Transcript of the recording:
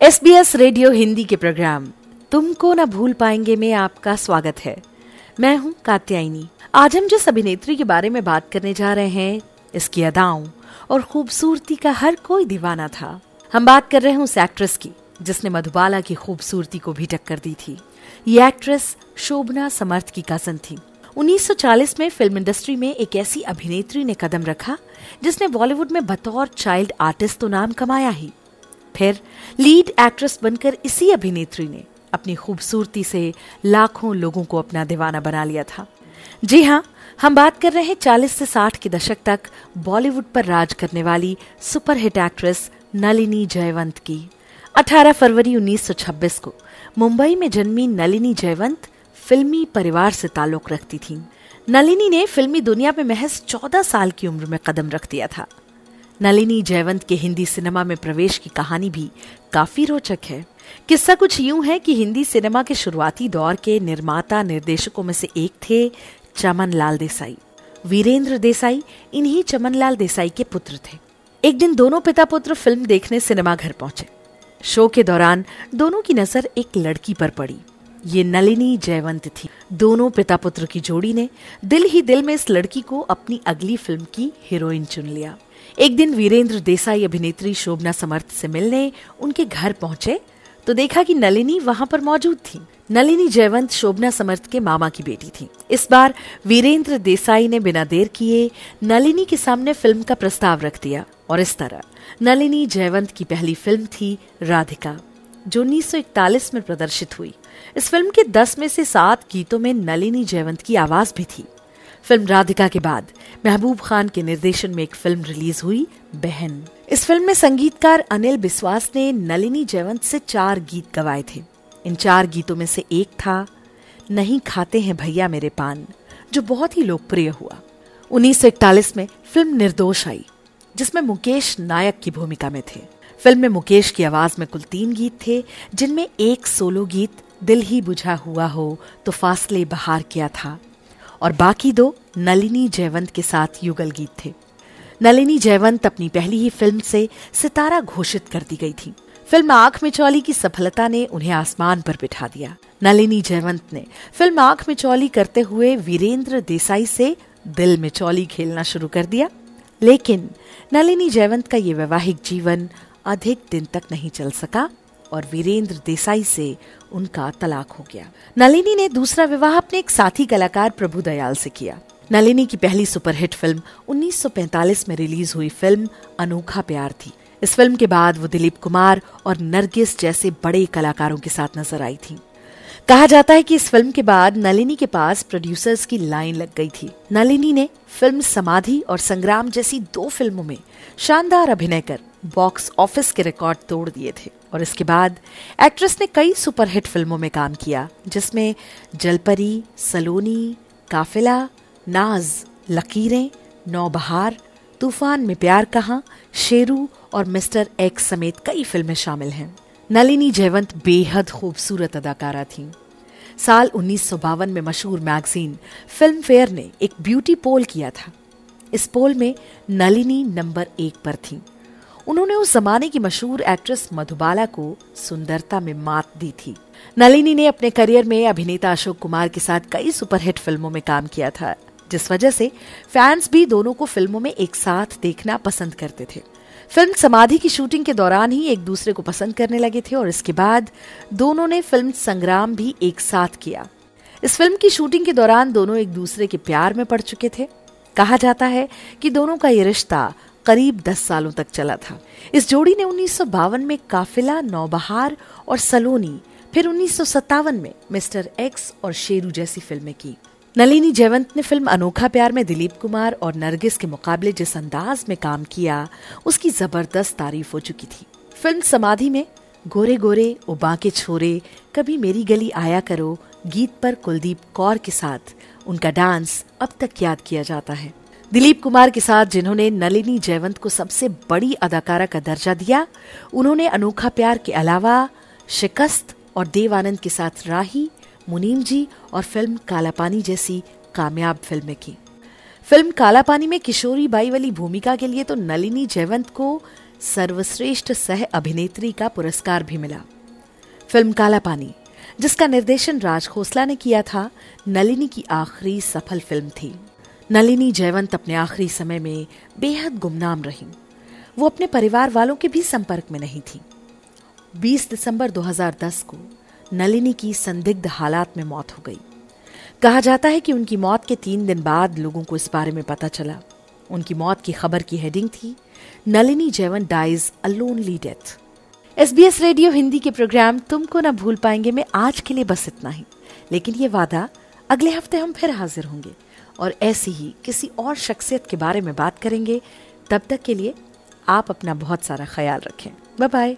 S B S radio Hindi के programme तुमको न भूल पाएँगे में आपका स्वागत है। मैं हूँ कात्यायनी। आज हम जिस अभिनेत्री के बारे में बात करने जा रहे हैं, इसकी अदाओं और खूबसूरती का हर कोई दीवाना था। हम बात कर रहे हैं उस एक्ट्रेस की, जिसने मधुबाला की खूबसूरती को भी टक्कर दी थी। ये एक्ट्रेस शोभना समर्थ की कज़न थी। 1940 में फ़िल्म इंडस्ट्री में एक ऐसी अभिनेत्री ने कदम रखा, जिसने बॉलीवुड में बतौर चाइल्ड आर्टिस्ट तो नाम कमाया ही। फिर लीड एक्ट्रेस बनकर इसी अभिनेत्री ने अपनी खूबसूरती से लाखों लोगों को अपना दीवाना बना लिया था। जी हाँ हम बात कर रहे हैं 40 से 60 के दशक तक बॉलीवुड पर राज करने वाली सुपरहिट एक्ट्रेस नलिनी जयवंत की। 18 फरवरी 1926 को मुंबई में जन्मी नलिनी जयवंत फिल्मी परिवार से ताल्लुक रखती थी। नलिनी ने फिल्मी दुनिया में महज 14 साल की उम्र में कदम रख दिया था। नलिनी जयवंत के हिंदी सिनेमा में प्रवेश की कहानी भी काफ़ी रोचक है। किस्सा कुछ यूँ है कि हिंदी सिनेमा के शुरुआती दौर के निर्माता निर्देशकों में से एक थे चमन लाल देसाई। वीरेंद्र देसाई, इन्हीं चमन लाल देसाई के पुत्र थे। एक दिन दोनों पिता पुत्र फ़िल्म देखने सिनेमा घर पहुँचे। शो के दौरान दोनों की नज़र एक लड़की पर पड़ी। ये नलिनी जयवंत थी। दोनों पिता पुत्र की जोड़ी ने दिल ही दिल में इस लड़की को अपनी अगली फ़िल्म की हीरोइन चुन लिया। एक दिन वीरेंद्र देसाई अभिनेत्री शोभना समर्थ से मिलने उनके घर पहुँचे तो देखा कि नलिनी वहाँ पर मौजूद थी। नलिनी जयवंत शोभना समर्थ के मामा की बेटी थी। इस बार वीरेंद्र देसाई ने बिना देर किए नलिनी के सामने फ़िल्म का प्रस्ताव रख दिया, और इस तरह। नलिनी जयवंत की पहली फ़िल्म थी राधिका, जो 1941 में प्रदर्शित हुई। इस फ़िल्म के 10 में से सात गीतों में नलिनी जयवंत की आवाज़ भी थी। फ़िल्म राधिका के बाद। महबूब खान के निर्देशन में एक फ़िल्म रिलीज़ हुई, बहन। इस फ़िल्म में संगीतकार अनिल बिस्वास ने नलिनी जयवंत से चार गीत गवाए थे। इन चार गीतों में से एक था, नहीं खाते हैं भैया मेरे पान जो बहुत ही लोकप्रिय हुआ। 1941 में फ़िल्म निर्दोष आई, जिसमें मुकेश नायक की भूमिका में थे। फ़िल्म में मुकेश की आवाज़ में कुल तीन गीत थे, जिनमें एक सोलो गीत, दिल ही बुझा हुआ हो तो फासले बहार किया था और बाकी दो नलिनी जयवंत के साथ युगल गीत थे। नलिनी जयवंत अपनी पहली ही फ़िल्म से सितारा घोषित कर दी गई थी। फ़िल्म आँख में चौली की सफलता ने उन्हें आसमान पर बिठा दिया। नलिनी जयवंत ने फ़िल्म आँख में चौली करते हुए वीरेंद्र देसाई से दिल में चौली खेलना शुरू कर दिया। लेकिन नलिनी जयवंत का ये वैवाहिक जीवन अधिक दिन तक नहीं चल सका। और वीरेंद्र देसाई से उनका तलाक हो गया। नलिनी ने दूसरा विवाह अपने एक साथी कलाकार प्रभु दयाल से किया। नलिनी की पहली सुपरहिट फ़िल्म 1945 में रिलीज़ हुई फ़िल्म अनोखा प्यार थी। इस फ़िल्म के बाद वो दिलीप कुमार और नरगिस जैसे बड़े कलाकारों के साथ नज़र आई थी। कहा जाता है कि इस फ़िल्म के बाद नलिनी के पास प्रोड्यूसर्स की लाइन लग गई थी। नलिनी ने फ़िल्म समाधि और संग्राम जैसी दो फ़िल्मों में शानदार अभिनय कर बॉक्स ऑफ़िस के रिकॉर्ड तोड़ दिए थे। और इसके बाद, एक्ट्रेस ने कई सुपरहिट फ़िल्मों में काम किया, जिसमें जलपरी, सलोनी, काफिला, नाज, लकीरें, नौबहार, तूफ़ान में प्यार कहा, शेरू और मिस्टर एक्स समेत कई फ़िल्में शामिल हैं। नलिनी जयवंत बेहद खूबसूरत अदाकारा थी। साल उन्नीस सौ बावन में मशहूर मैगजीन फ़िल्म फेयर ने एक ब्यूटी पोल किया था। इस पोल में नलिनी नंबर एक पर थी। उन्होंने उस जमाने की मशहूर एक्ट्रेस मधुबाला को सुंदरता में मात दी थी। नलिनी ने अपने करियर में अभिनेता अशोक कुमार के साथ कई सुपरहिट फ़िल्मों में काम किया था, जिस वजह से फैंस भी दोनों को फ़िल्मों में एक साथ देखना पसंद करते थे। फ़िल्म समाधि की शूटिंग के दौरान ही एक दूसरे को पसंद करने लगे थे और इसके बाद दोनों ने फ़िल्म संग्राम भी एक साथ किया। इस फ़िल्म की शूटिंग के दौरान दोनों एक दूसरे के प्यार में पड़ चुके थे। कहा जाता है कि दोनों का ये रिश्ता करीब दस सालों तक चला था। इस जोड़ी ने उन्नीस सौ बावन में काफिला, नौबहार और सलोनी, फिर उन्नीस सौ सत्तावन में मिस्टर एक्स और शेरू जैसी फ़िल्में की। नलिनी जयवंत ने फ़िल्म अनोखा प्यार में दिलीप कुमार और नरगिस के मुकाबले जिस अंदाज में काम किया, उसकी ज़बरदस्त तारीफ़ हो चुकी थी। फ़िल्म समाधि में, गोरे गोरे उबा के छोरे, कभी मेरी गली आया करो गीत पर कुलदीप कौर के साथ उनका डांस अब तक याद किया जाता है। दिलीप कुमार के साथ जिन्होंने नलिनी जयवंत को सबसे बड़ी अदाकारा का दर्जा दिया, उन्होंने अनोखा प्यार के अलावा शिकस्त और देव आनंद के साथ राही, मुनीम जी और फ़िल्म काला पानी जैसी कामयाब फ़िल्में की। फ़िल्म काला पानी में किशोरी बाई वाली भूमिका के लिए तो नलिनी जयवंत को सर्वश्रेष्ठ सह अभिनेत्री का पुरस्कार भी मिला। फ़िल्म काला पानी जिसका निर्देशन राज खोसला ने किया था, नलिनी की आखिरी सफल फ़िल्म थी। नलिनी जयवंत अपने आखिरी समय में बेहद गुमनाम रही। वो अपने परिवार वालों के भी संपर्क में नहीं थी। 20 दिसंबर 2010 को नलिनी की संदिग्ध हालात में मौत हो गई। कहा जाता है कि उनकी मौत के तीन दिन बाद लोगों को इस बारे में पता चला। उनकी मौत की खबर की हेडिंग थी, Nalini Jaywant dies a lonely death. S radio Hindi के प्रोग्राम तुमको ना भूल पाएँगे। में आज के लिए बस इतना ही। लेकिन ये वादा अगले हफ़्ते हम फिर हाजिर होंगे। और ऐसी ही किसी और शख्सियत के बारे में बात करेंगे, तब तक के लिए आप अपना बहुत सारा ख्याल रखें। Bye bye